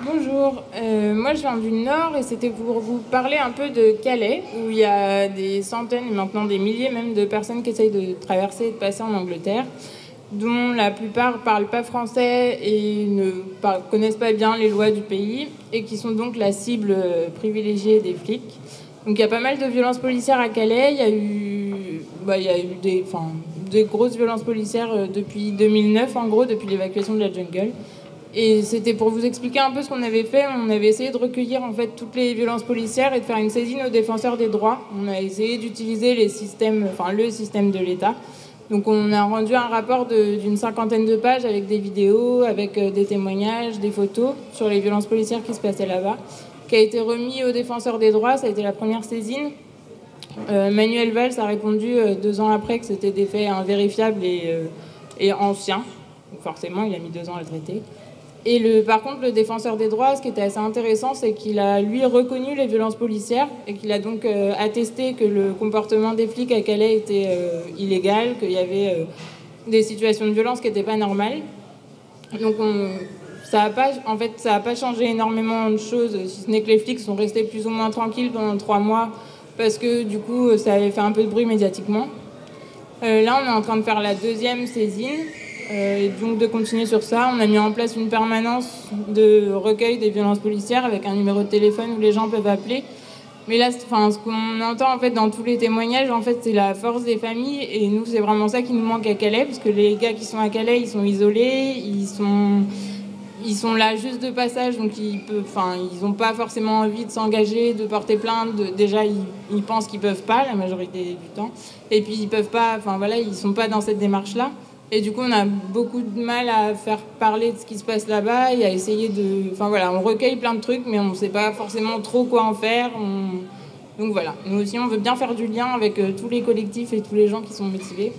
Bonjour, euh, moi je viens du Nord et c'était pour vous parler un peu de Calais, où il y a des centaines et maintenant des milliers même de personnes qui essayent de traverser et de passer en Angleterre, dont la plupart ne parlent pas français et ne connaissent pas bien les lois du pays, et qui sont donc la cible privilégiée des flics. Donc il y a pas mal de violences policières à Calais, il y a eu, bah, il y a eu des, des grosses violences policières euh, depuis 2009 en gros, depuis l'évacuation de la jungle. Et c'était pour vous expliquer un peu ce qu'on avait fait. On avait essayé de recueillir en fait toutes les violences policières et de faire une saisine aux défenseurs des droits. On a essayé d'utiliser les systèmes, enfin le système de l'État. Donc on a rendu un rapport d'une cinquantaine de pages avec des vidéos, avec euh, des témoignages, des photos sur les violences policières qui se passaient là-bas, qui a été remis aux défenseurs des droits. Ça a été la première saisine. Euh, Manuel Valls a répondu euh, deux ans après que c'était des faits invérifiables et, et anciens. Donc forcément, il a mis deux ans à le traiter. Et par contre, le défenseur des droits, ce qui était assez intéressant, c'est qu'il a, lui, reconnu les violences policières et qu'il a donc euh, attesté que le comportement des flics à Calais était euh, illégal, qu'il y avait euh, des situations de violence qui n'étaient pas normales. Donc, ça n'a pas, en fait, ça pas changé énormément de choses, si ce n'est que les flics sont restés plus ou moins tranquilles pendant trois mois parce que, du coup, ça avait fait un peu de bruit médiatiquement. là, on est en train de faire la deuxième saisine. Euh, et donc de continuer sur ça, on a mis en place une permanence de recueil des violences policières avec un numéro de téléphone où les gens peuvent appeler. Mais là, ce qu'on entend en fait dans tous les témoignages, en fait, c'est la force des familles. Et nous, c'est vraiment ça qui nous manque à Calais, parce que les gars qui sont à Calais, ils sont isolés, ils sont, ils sont là juste de passage, donc ils peuvent, n'ont pas forcément envie de s'engager, de porter plainte. déjà, ils, ils pensent qu'ils peuvent pas la majorité du temps. Et puis ils peuvent pas, enfin voilà, ils sont pas dans cette démarche-là. Et du coup, on a beaucoup de mal à faire parler de ce qui se passe là-bas et à essayer de. Enfin voilà, on recueille plein de trucs, mais on ne sait pas forcément trop quoi en faire. Donc voilà, nous aussi, on veut bien faire du lien avec euh, tous les collectifs et tous les gens qui sont motivés.